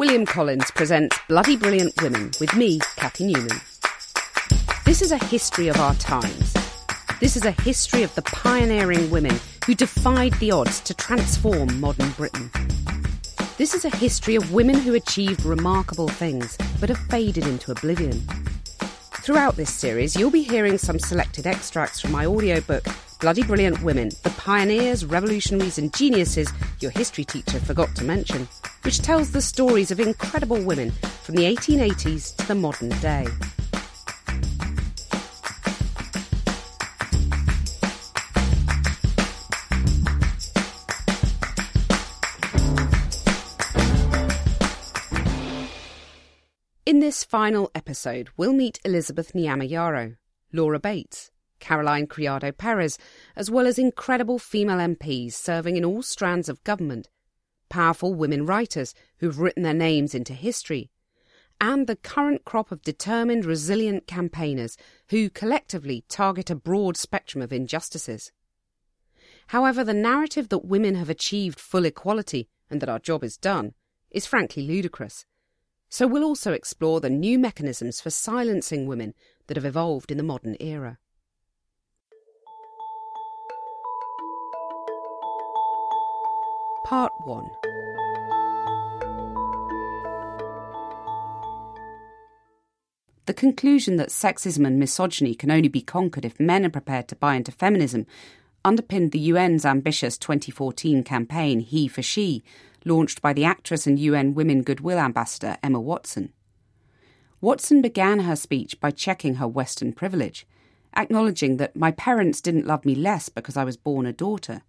William Collins presents Bloody Brilliant Women with me, Cathy Newman. This is a history of our times. This is a history of the pioneering women who defied the odds to transform modern Britain. This is a history of women who achieved remarkable things but have faded into oblivion. Throughout this series, you'll be hearing some selected extracts from my audiobook, Bloody Brilliant Women The Pioneers, Revolutionaries, and Geniuses Your History Teacher Forgot to Mention, which tells the stories of incredible women from the 1880s to the modern day. In this final episode, we'll meet Elizabeth Nyamayaro, Laura Bates, Caroline Criado Perez, as well as incredible female MPs serving in all strands of government, powerful women writers who've written their names into history, and the current crop of determined, resilient campaigners who collectively target a broad spectrum of injustices. However, the narrative that women have achieved full equality and that our job is done is frankly ludicrous. So we'll also explore the new mechanisms for silencing women that have evolved in the modern era. Part 1 The conclusion that sexism and misogyny can only be conquered if men are prepared to buy into feminism underpinned the UN's ambitious 2014 campaign He for She, launched by the actress and UN Women Goodwill Ambassador Emma Watson. Watson began her speech by checking her Western privilege, acknowledging that my parents didn't love me less because I was born a daughter.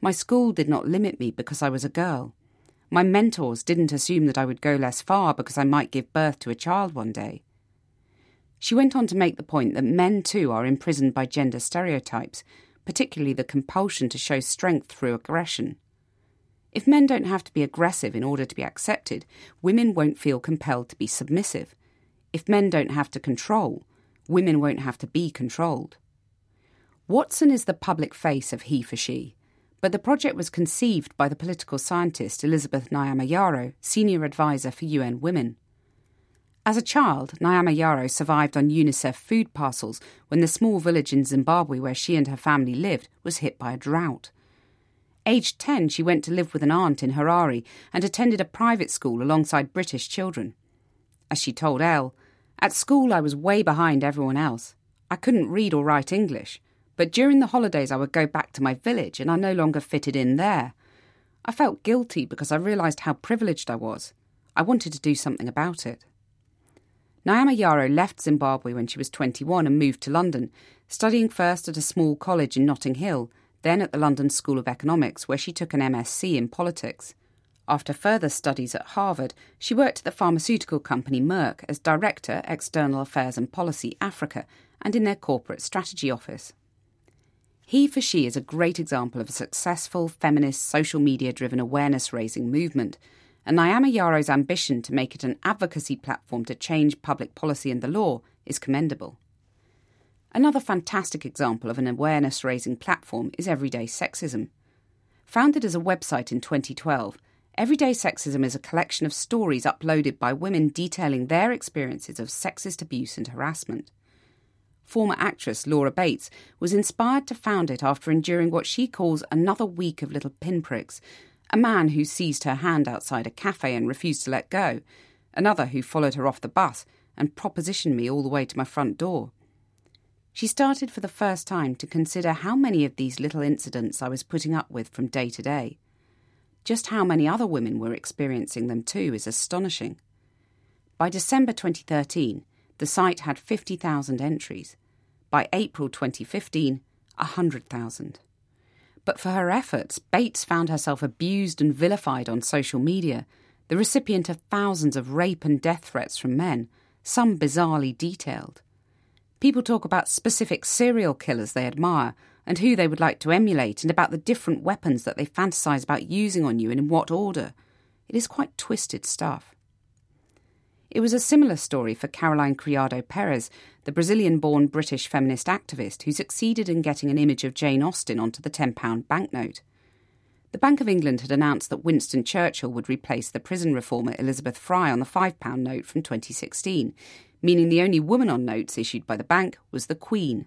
My school did not limit me because I was a girl. My mentors didn't assume that I would go less far because I might give birth to a child one day. She went on to make the point that men too are imprisoned by gender stereotypes, particularly the compulsion to show strength through aggression. If men don't have to be aggressive in order to be accepted, women won't feel compelled to be submissive. If men don't have to control, women won't have to be controlled. Watson is the public face of He for She, but the project was conceived by the political scientist Elizabeth Nyamayaro, senior advisor for UN Women. As a child, Nyamayaro survived on UNICEF food parcels when the small village in Zimbabwe where she and her family lived was hit by a drought. Aged 10, she went to live with an aunt in Harare and attended a private school alongside British children. As she told Elle, at school I was way behind everyone else. I couldn't read or write English, but during the holidays I would go back to my village and I no longer fitted in there. I felt guilty because I realised how privileged I was. I wanted to do something about it. Nyamayaro left Zimbabwe when she was 21 and moved to London, studying first at a small college in Notting Hill then at the London School of Economics, where she took an MSc in politics. After further studies at Harvard, she worked at the pharmaceutical company Merck as Director, External Affairs and Policy Africa, and in their corporate strategy office. He for She is a great example of a successful feminist social media driven awareness raising movement, and Nyamayaro's ambition to make it an advocacy platform to change public policy and the law is commendable. Another fantastic example of an awareness raising platform is Everyday Sexism. Founded as a website in 2012, Everyday Sexism is a collection of stories uploaded by women detailing their experiences of sexist abuse and harassment. Former actress Laura Bates was inspired to found it after enduring what she calls another week of little pinpricks a man who seized her hand outside a cafe and refused to let go, another who followed her off the bus and propositioned me all the way to my front door. She started for the first time to consider how many of these little incidents I was putting up with from day to day. Just how many other women were experiencing them too is astonishing. By December 2013, the site had 50,000 entries. By April 2015, 100,000. But for her efforts, Bates found herself abused and vilified on social media, the recipient of thousands of rape and death threats from men, some bizarrely detailed. People talk about specific serial killers they admire and who they would like to emulate, and about the different weapons that they fantasize about using on you and in what order. It is quite twisted stuff. It was a similar story for Caroline Criado Perez, the Brazilian born British feminist activist who succeeded in getting an image of Jane Austen onto the £10 banknote. The Bank of England had announced that Winston Churchill would replace the prison reformer Elizabeth Fry on the £5 note from 2016, meaning the only woman on notes issued by the bank was the Queen.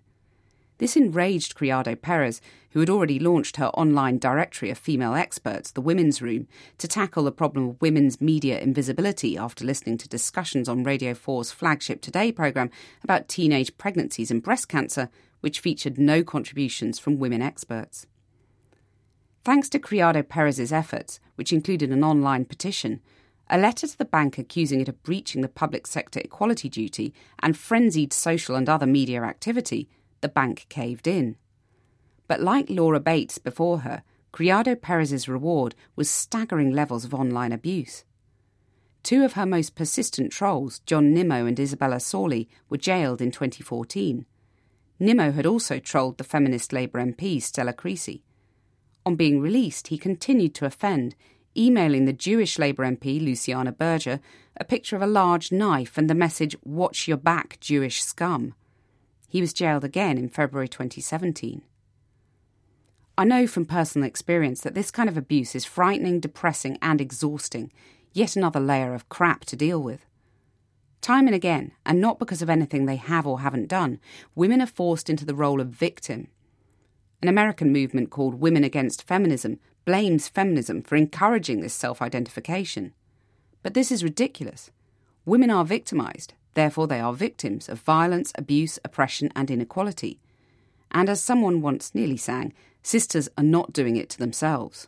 This enraged Criado Perez, who had already launched her online directory of female experts, the Women's Room, to tackle the problem of women's media invisibility after listening to discussions on Radio 4's flagship Today programme about teenage pregnancies and breast cancer, which featured no contributions from women experts. Thanks to Criado Perez's efforts, which included an online petition, a letter to the bank accusing it of breaching the public sector equality duty, and frenzied social and other media activity, the bank caved in. But like Laura Bates before her, Criado Perez's reward was staggering levels of online abuse. Two of her most persistent trolls, John Nimmo and Isabella Sorley, were jailed in 2014. Nimmo had also trolled the feminist Labour MP Stella Creasy. On being released, he continued to offend, emailing the Jewish Labour MP Luciana Berger a picture of a large knife and the message, Watch your back, Jewish scum. He was jailed again in February 2017. I know from personal experience that this kind of abuse is frightening, depressing, and exhausting, yet another layer of crap to deal with. Time and again, and not because of anything they have or haven't done, women are forced into the role of victim. An American movement called Women Against Feminism blames feminism for encouraging this self identification. But this is ridiculous. Women are victimized, Therefore, they are victims of violence, abuse, oppression, and inequality. And as someone once nearly sang, sisters are not doing it to themselves.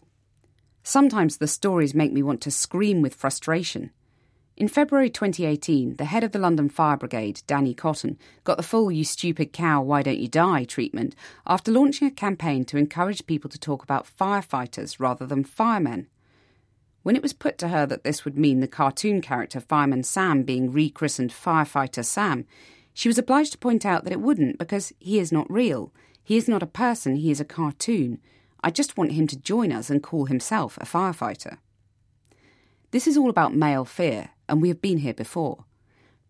Sometimes the stories make me want to scream with frustration. In February 2018, the head of the London Fire Brigade, Dany Cotton, got the full You Stupid Cow, Why Don't You Die treatment after launching a campaign to encourage people to talk about firefighters rather than firemen. When it was put to her that this would mean the cartoon character Fireman Sam being rechristened Firefighter Sam, she was obliged to point out that it wouldn't because he is not real. He is not a person, he is a cartoon. I just want him to join us and call himself a firefighter. This is all about male fear, and we have been here before.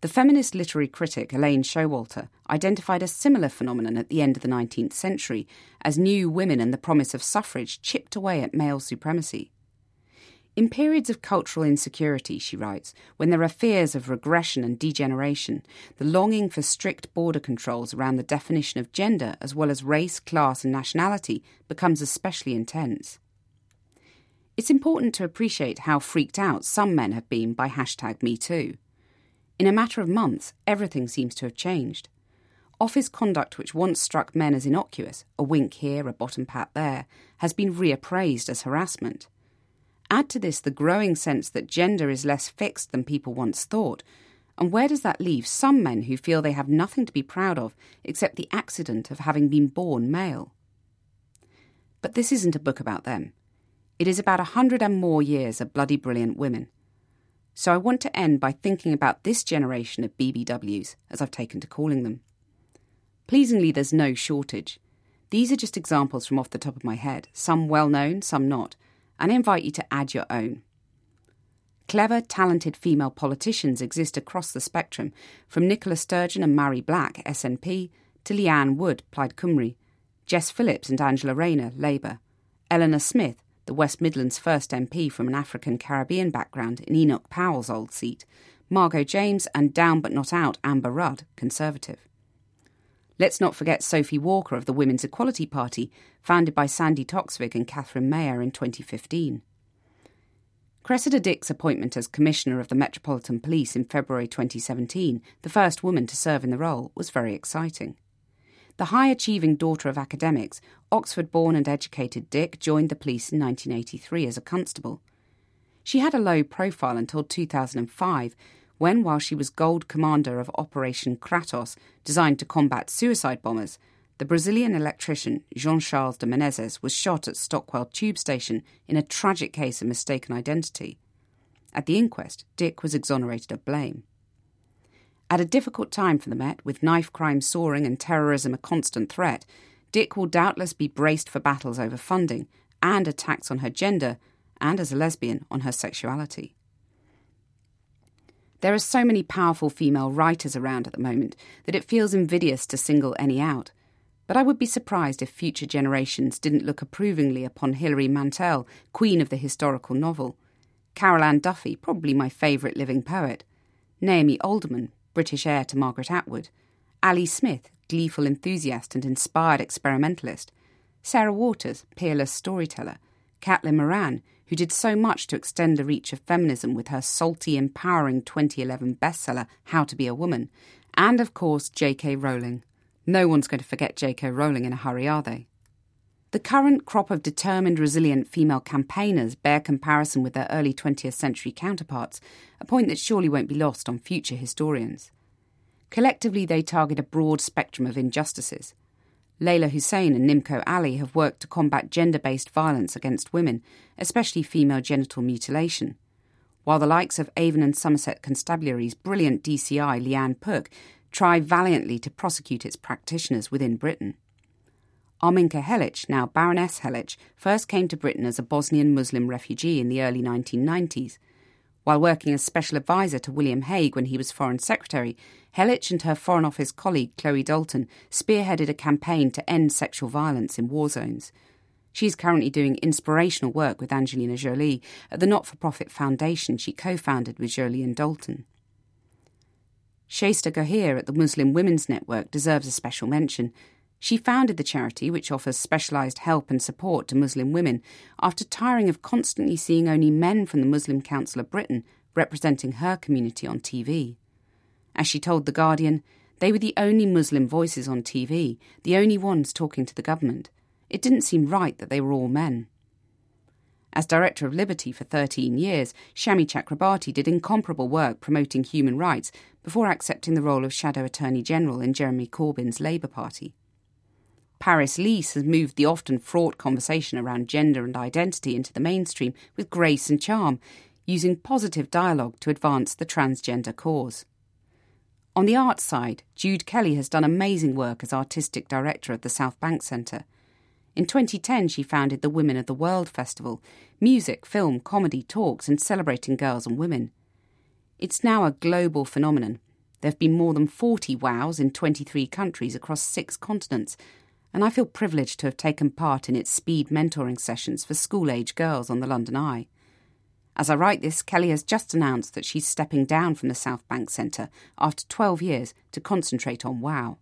The feminist literary critic Elaine Showalter identified a similar phenomenon at the end of the 19th century as new women and the promise of suffrage chipped away at male supremacy. In periods of cultural insecurity, she writes, when there are fears of regression and degeneration, the longing for strict border controls around the definition of gender, as well as race, class, and nationality, becomes especially intense. It's important to appreciate how freaked out some men have been by hashtag MeToo. In a matter of months, everything seems to have changed. Office conduct which once struck men as innocuous, a wink here, a bottom pat there, has been reappraised as harassment. Add to this the growing sense that gender is less fixed than people once thought. And where does that leave some men who feel they have nothing to be proud of except the accident of having been born male? But this isn't a book about them. It is about a hundred and more years of bloody brilliant women. So I want to end by thinking about this generation of BBWs, as I've taken to calling them. Pleasingly, there's no shortage. These are just examples from off the top of my head, some well known, some not and invite you to add your own. Clever, talented female politicians exist across the spectrum, from Nicola Sturgeon and Mhairi Black, SNP, to Leanne Wood, Plaid Cymru, Jess Phillips and Angela Rayner, Labour, Eleanor Smith, the West Midlands first MP from an African Caribbean background in Enoch Powell's old seat, Margot James, and down but not out Amber Rudd, Conservative. Let's not forget Sophie Walker of the Women's Equality Party, founded by Sandi Toksvig and Catherine Mayer in 2015. Cressida Dick's appointment as Commissioner of the Metropolitan Police in February 2017, the first woman to serve in the role, was very exciting. The high achieving daughter of academics, Oxford born and educated Dick joined the police in 1983 as a constable. She had a low profile until 2005 when, while she was Gold Commander of Operation Kratos, designed to combat suicide bombers, the Brazilian electrician Jean Charles de Menezes was shot at Stockwell Tube Station in a tragic case of mistaken identity. At the inquest, Dick was exonerated of blame. At a difficult time for the Met, with knife crime soaring and terrorism a constant threat, Dick will doubtless be braced for battles over funding and attacks on her gender, and as a lesbian, on her sexuality. There are so many powerful female writers around at the moment that it feels invidious to single any out. but I would be surprised if future generations didn't look approvingly upon Hilary Mantel, queen of the historical novel, Carol Ann Duffy, probably my favourite living poet, Naomi Alderman, British heir to Margaret Atwood, Ali Smith, gleeful enthusiast and inspired experimentalist, Sarah Waters, peerless storyteller, Caitlin Moran, who did so much to extend the reach of feminism with her salty, empowering 2011 bestseller, How to Be a Woman, and of course, J.K. Rowling. No one's going to forget J.K. Rowling in a hurry, are they? The current crop of determined, resilient female campaigners bear comparison with their early 20th century counterparts, a point that surely won't be lost on future historians. Collectively, they target a broad spectrum of injustices. Leyla Hussein and Nimco Ali have worked to combat gender based violence against women, especially female genital mutilation. While the likes of Avon and Somerset Constabulary's brilliant DCI Leanne Pook try valiantly to prosecute its practitioners within Britain. Arminka Helic, now Baroness Helic, first came to Britain as a Bosnian Muslim refugee in the early 1990s. While working as special advisor to William Hague when he was Foreign Secretary, Helic and her Foreign Office colleague Chloe Dalton spearheaded a campaign to end sexual violence in war zones. She's currently doing inspirational work with Angelina Jolie at the not for profit foundation she co founded with Jolie and Dalton. Shaista Gohir at the Muslim Women's Network deserves a special mention. She founded the charity, which offers specialised help and support to Muslim women, after tiring of constantly seeing only men from the Muslim Council of Britain representing her community on TV. As she told The Guardian, they were the only Muslim voices on TV, the only ones talking to the government. It didn't seem right that they were all men. As Director of Liberty for 13 years, Shami Chakrabarti did incomparable work promoting human rights before accepting the role of Shadow Attorney General in Jeremy Corbyn's Labour Party. Paris Lees has moved the often fraught conversation around gender and identity into the mainstream with grace and charm, using positive dialogue to advance the transgender cause. On the arts side, Jude Kelly has done amazing work as artistic director of the South Bank Centre. In 2010, she founded the Women of the World Festival music, film, comedy, talks, and celebrating girls and women. It's now a global phenomenon. There have been more than 40 WOWs in 23 countries across six continents, and I feel privileged to have taken part in its speed mentoring sessions for school age girls on the London Eye. As I write this, Kelly has just announced that she's stepping down from the South Bank Centre after 12 years to concentrate on WOW.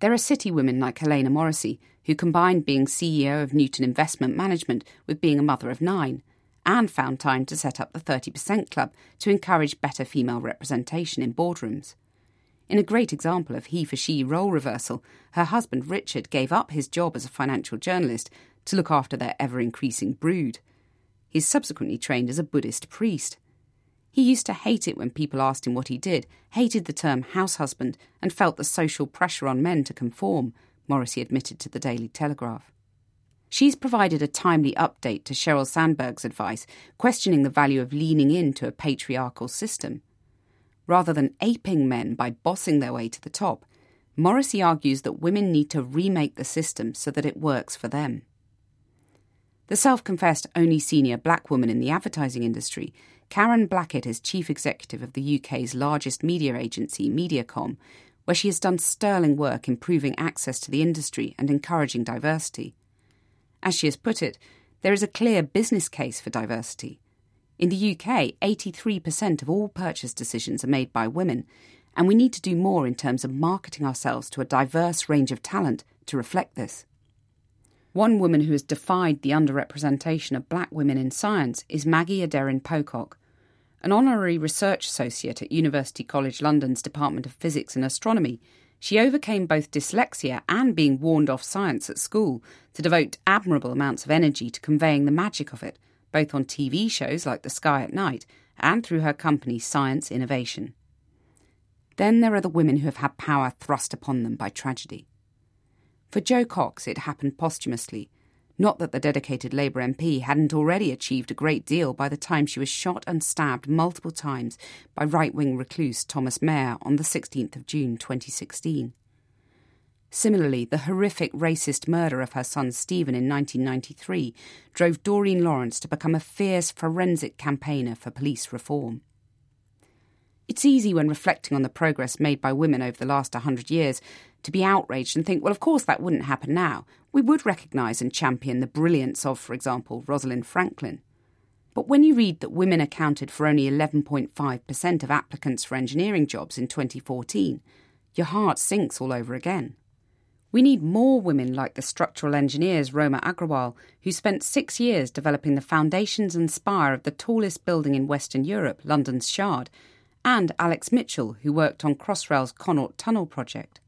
There are city women like Helena Morrissey who combined being CEO of Newton Investment Management with being a mother of nine, and found time to set up the 30% Club to encourage better female representation in boardrooms. In a great example of he for she role reversal, her husband Richard gave up his job as a financial journalist to look after their ever increasing brood. He's subsequently trained as a Buddhist priest. He used to hate it when people asked him what he did, hated the term house husband, and felt the social pressure on men to conform, Morrissey admitted to the Daily Telegraph. She's provided a timely update to Sheryl Sandberg's advice, questioning the value of leaning into a patriarchal system. Rather than aping men by bossing their way to the top, Morrissey argues that women need to remake the system so that it works for them. The self confessed only senior black woman in the advertising industry, Karen Blackett is chief executive of the UK's largest media agency, Mediacom, where she has done sterling work improving access to the industry and encouraging diversity. As she has put it, there is a clear business case for diversity. In the UK, 83% of all purchase decisions are made by women, and we need to do more in terms of marketing ourselves to a diverse range of talent to reflect this. One woman who has defied the underrepresentation of black women in science is Maggie Aderin Pocock. An honorary research associate at University College London's Department of Physics and Astronomy, she overcame both dyslexia and being warned off science at school to devote admirable amounts of energy to conveying the magic of it, both on TV shows like The Sky at Night and through her company Science Innovation. Then there are the women who have had power thrust upon them by tragedy. For Jo Cox, it happened posthumously not that the dedicated Labour MP hadn't already achieved a great deal by the time she was shot and stabbed multiple times by right wing recluse Thomas Mair on the 16th of June 2016. Similarly, the horrific racist murder of her son Stephen in 1993 drove Doreen Lawrence to become a fierce forensic campaigner for police reform. It's easy when reflecting on the progress made by women over the last 100 years to be outraged and think, well, of course that wouldn't happen now. We would recognise and champion the brilliance of, for example, Rosalind Franklin. But when you read that women accounted for only 11.5% of applicants for engineering jobs in 2014, your heart sinks all over again. We need more women like the structural engineers Roma Agrawal, who spent six years developing the foundations and spire of the tallest building in Western Europe, London's Shard, and Alex Mitchell, who worked on Crossrail's Connaught Tunnel project.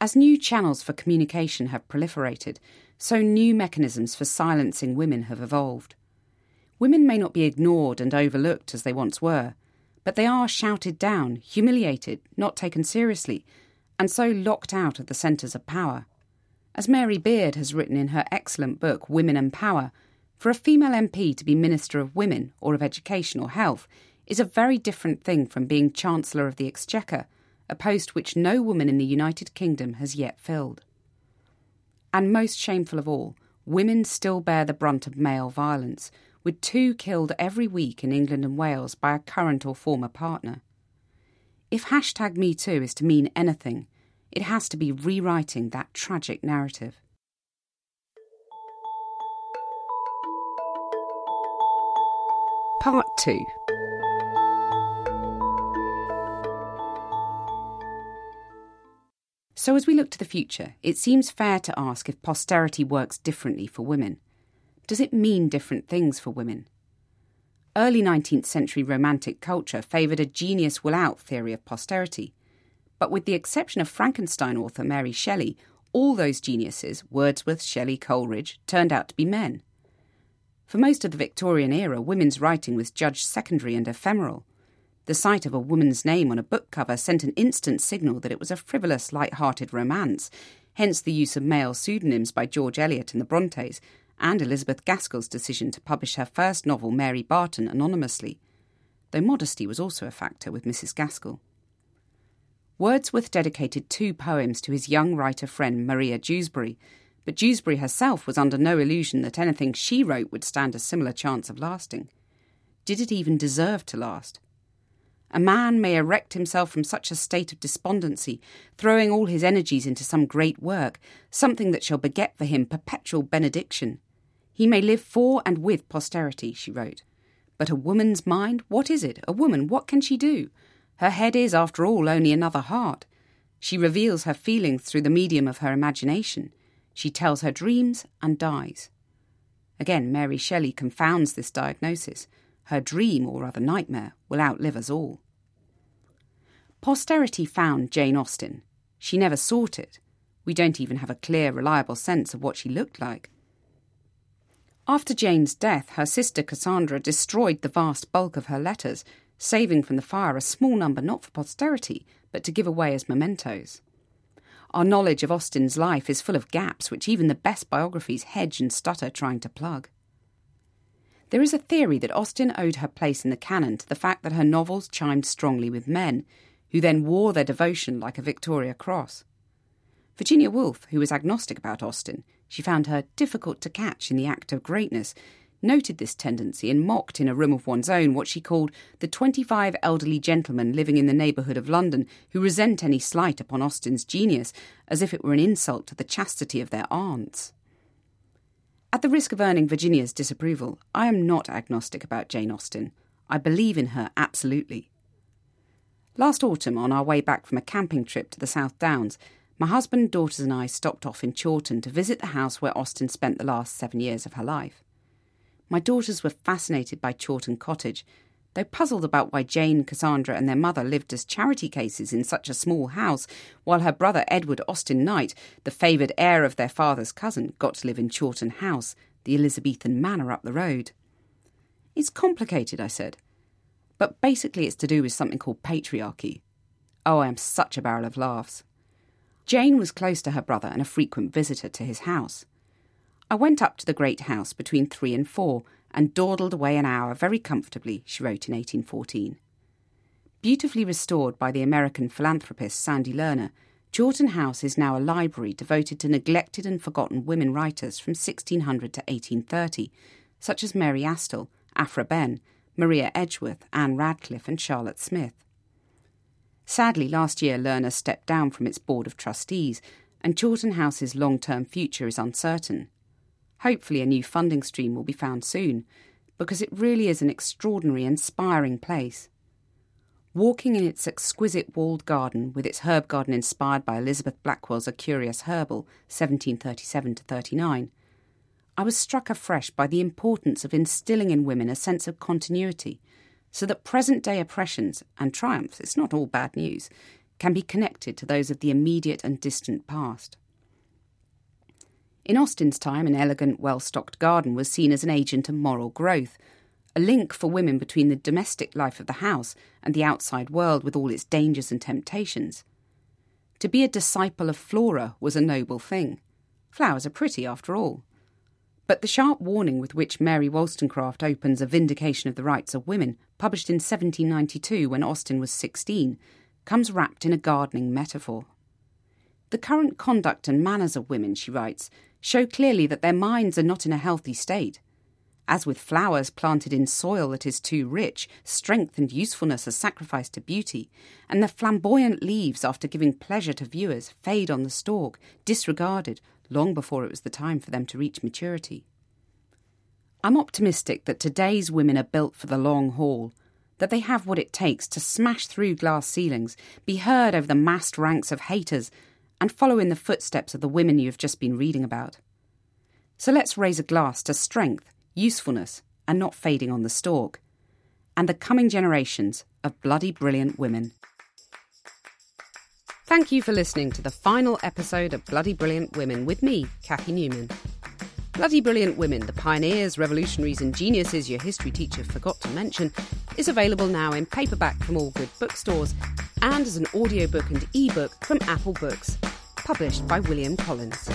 As new channels for communication have proliferated, so new mechanisms for silencing women have evolved. Women may not be ignored and overlooked as they once were, but they are shouted down, humiliated, not taken seriously, and so locked out of the centres of power. As Mary Beard has written in her excellent book, Women and Power, for a female MP to be Minister of Women or of Education or Health is a very different thing from being Chancellor of the Exchequer, a post which no woman in the United Kingdom has yet filled. And most shameful of all, women still bear the brunt of male violence, with two killed every week in England and Wales by a current or former partner. If hashtag MeToo is to mean anything, it has to be rewriting that tragic narrative. Part 2 So, as we look to the future, it seems fair to ask if posterity works differently for women. Does it mean different things for women? Early 19th century Romantic culture favoured a genius will out theory of posterity. But with the exception of Frankenstein author Mary Shelley, all those geniuses, Wordsworth, Shelley, Coleridge, turned out to be men. For most of the Victorian era, women's writing was judged secondary and ephemeral. The sight of a woman's name on a book cover sent an instant signal that it was a frivolous, light-hearted romance, hence the use of male pseudonyms by George Eliot and the Brontes, and Elizabeth Gaskell's decision to publish her first novel, Mary Barton, anonymously, though modesty was also a factor with Mrs. Gaskell. Wordsworth dedicated two poems to his young writer friend Maria Jewsbury, but Jewsbury herself was under no illusion that anything she wrote would stand a similar chance of lasting. Did it even deserve to last? A man may erect himself from such a state of despondency, throwing all his energies into some great work, something that shall beget for him perpetual benediction. He may live for and with posterity, she wrote. But a woman's mind, what is it? A woman, what can she do? Her head is, after all, only another heart. She reveals her feelings through the medium of her imagination. She tells her dreams and dies. Again, Mary Shelley confounds this diagnosis. Her dream, or rather nightmare, will outlive us all. Posterity found Jane Austen. She never sought it. We don't even have a clear, reliable sense of what she looked like. After Jane's death, her sister Cassandra destroyed the vast bulk of her letters, saving from the fire a small number not for posterity, but to give away as mementos. Our knowledge of Austen's life is full of gaps which even the best biographies hedge and stutter trying to plug. There is a theory that Austen owed her place in the canon to the fact that her novels chimed strongly with men, who then wore their devotion like a Victoria Cross. Virginia Woolf, who was agnostic about Austen, she found her difficult to catch in the act of greatness, noted this tendency and mocked in a room of one's own what she called the 25 elderly gentlemen living in the neighbourhood of London who resent any slight upon Austen's genius as if it were an insult to the chastity of their aunts. At the risk of earning Virginia's disapproval, I am not agnostic about Jane Austen. I believe in her absolutely. Last autumn, on our way back from a camping trip to the South Downs, my husband, daughters, and I stopped off in Chawton to visit the house where Austen spent the last seven years of her life. My daughters were fascinated by Chawton Cottage, though puzzled about why Jane, Cassandra, and their mother lived as charity cases in such a small house, while her brother Edward Austen Knight, the favoured heir of their father's cousin, got to live in Chawton House, the Elizabethan manor up the road. It's complicated, I said. But basically, it's to do with something called patriarchy. Oh, I am such a barrel of laughs. Jane was close to her brother and a frequent visitor to his house. I went up to the great house between three and four and dawdled away an hour very comfortably, she wrote in 1814. Beautifully restored by the American philanthropist Sandy Lerner, Chawton House is now a library devoted to neglected and forgotten women writers from 1600 to 1830, such as Mary Astell, Aphra Behn, Maria Edgeworth, Ann Radcliffe, and Charlotte Smith. Sadly, last year Lerner stepped down from its board of trustees, and Chawton House's long term future is uncertain. Hopefully, a new funding stream will be found soon, because it really is an extraordinary, inspiring place. Walking in its exquisite walled garden, with its herb garden inspired by Elizabeth Blackwell's A Curious Herbal, 1737 to 39, I was struck afresh by the importance of instilling in women a sense of continuity, so that present day oppressions and triumphs, it's not all bad news, can be connected to those of the immediate and distant past. In Austen's time, an elegant, well stocked garden was seen as an agent of moral growth, a link for women between the domestic life of the house and the outside world with all its dangers and temptations. To be a disciple of Flora was a noble thing. Flowers are pretty, after all. But the sharp warning with which Mary Wollstonecraft opens A Vindication of the Rights of Women, published in 1792 when Austen was 16, comes wrapped in a gardening metaphor. The current conduct and manners of women, she writes, show clearly that their minds are not in a healthy state. As with flowers planted in soil that is too rich, strength and usefulness are sacrificed to beauty, and the flamboyant leaves, after giving pleasure to viewers, fade on the stalk, disregarded, long before it was the time for them to reach maturity. I'm optimistic that today's women are built for the long haul, that they have what it takes to smash through glass ceilings, be heard over the massed ranks of haters, and follow in the footsteps of the women you've just been reading about. So let's raise a glass to strength, usefulness, and not fading on the stalk, and the coming generations of bloody brilliant women. Thank you for listening to the final episode of Bloody Brilliant Women with me, Cathy Newman. Bloody Brilliant Women, the pioneers, revolutionaries, and geniuses your history teacher forgot to mention, is available now in paperback from all good bookstores and as an audiobook and ebook from Apple Books, published by William Collins.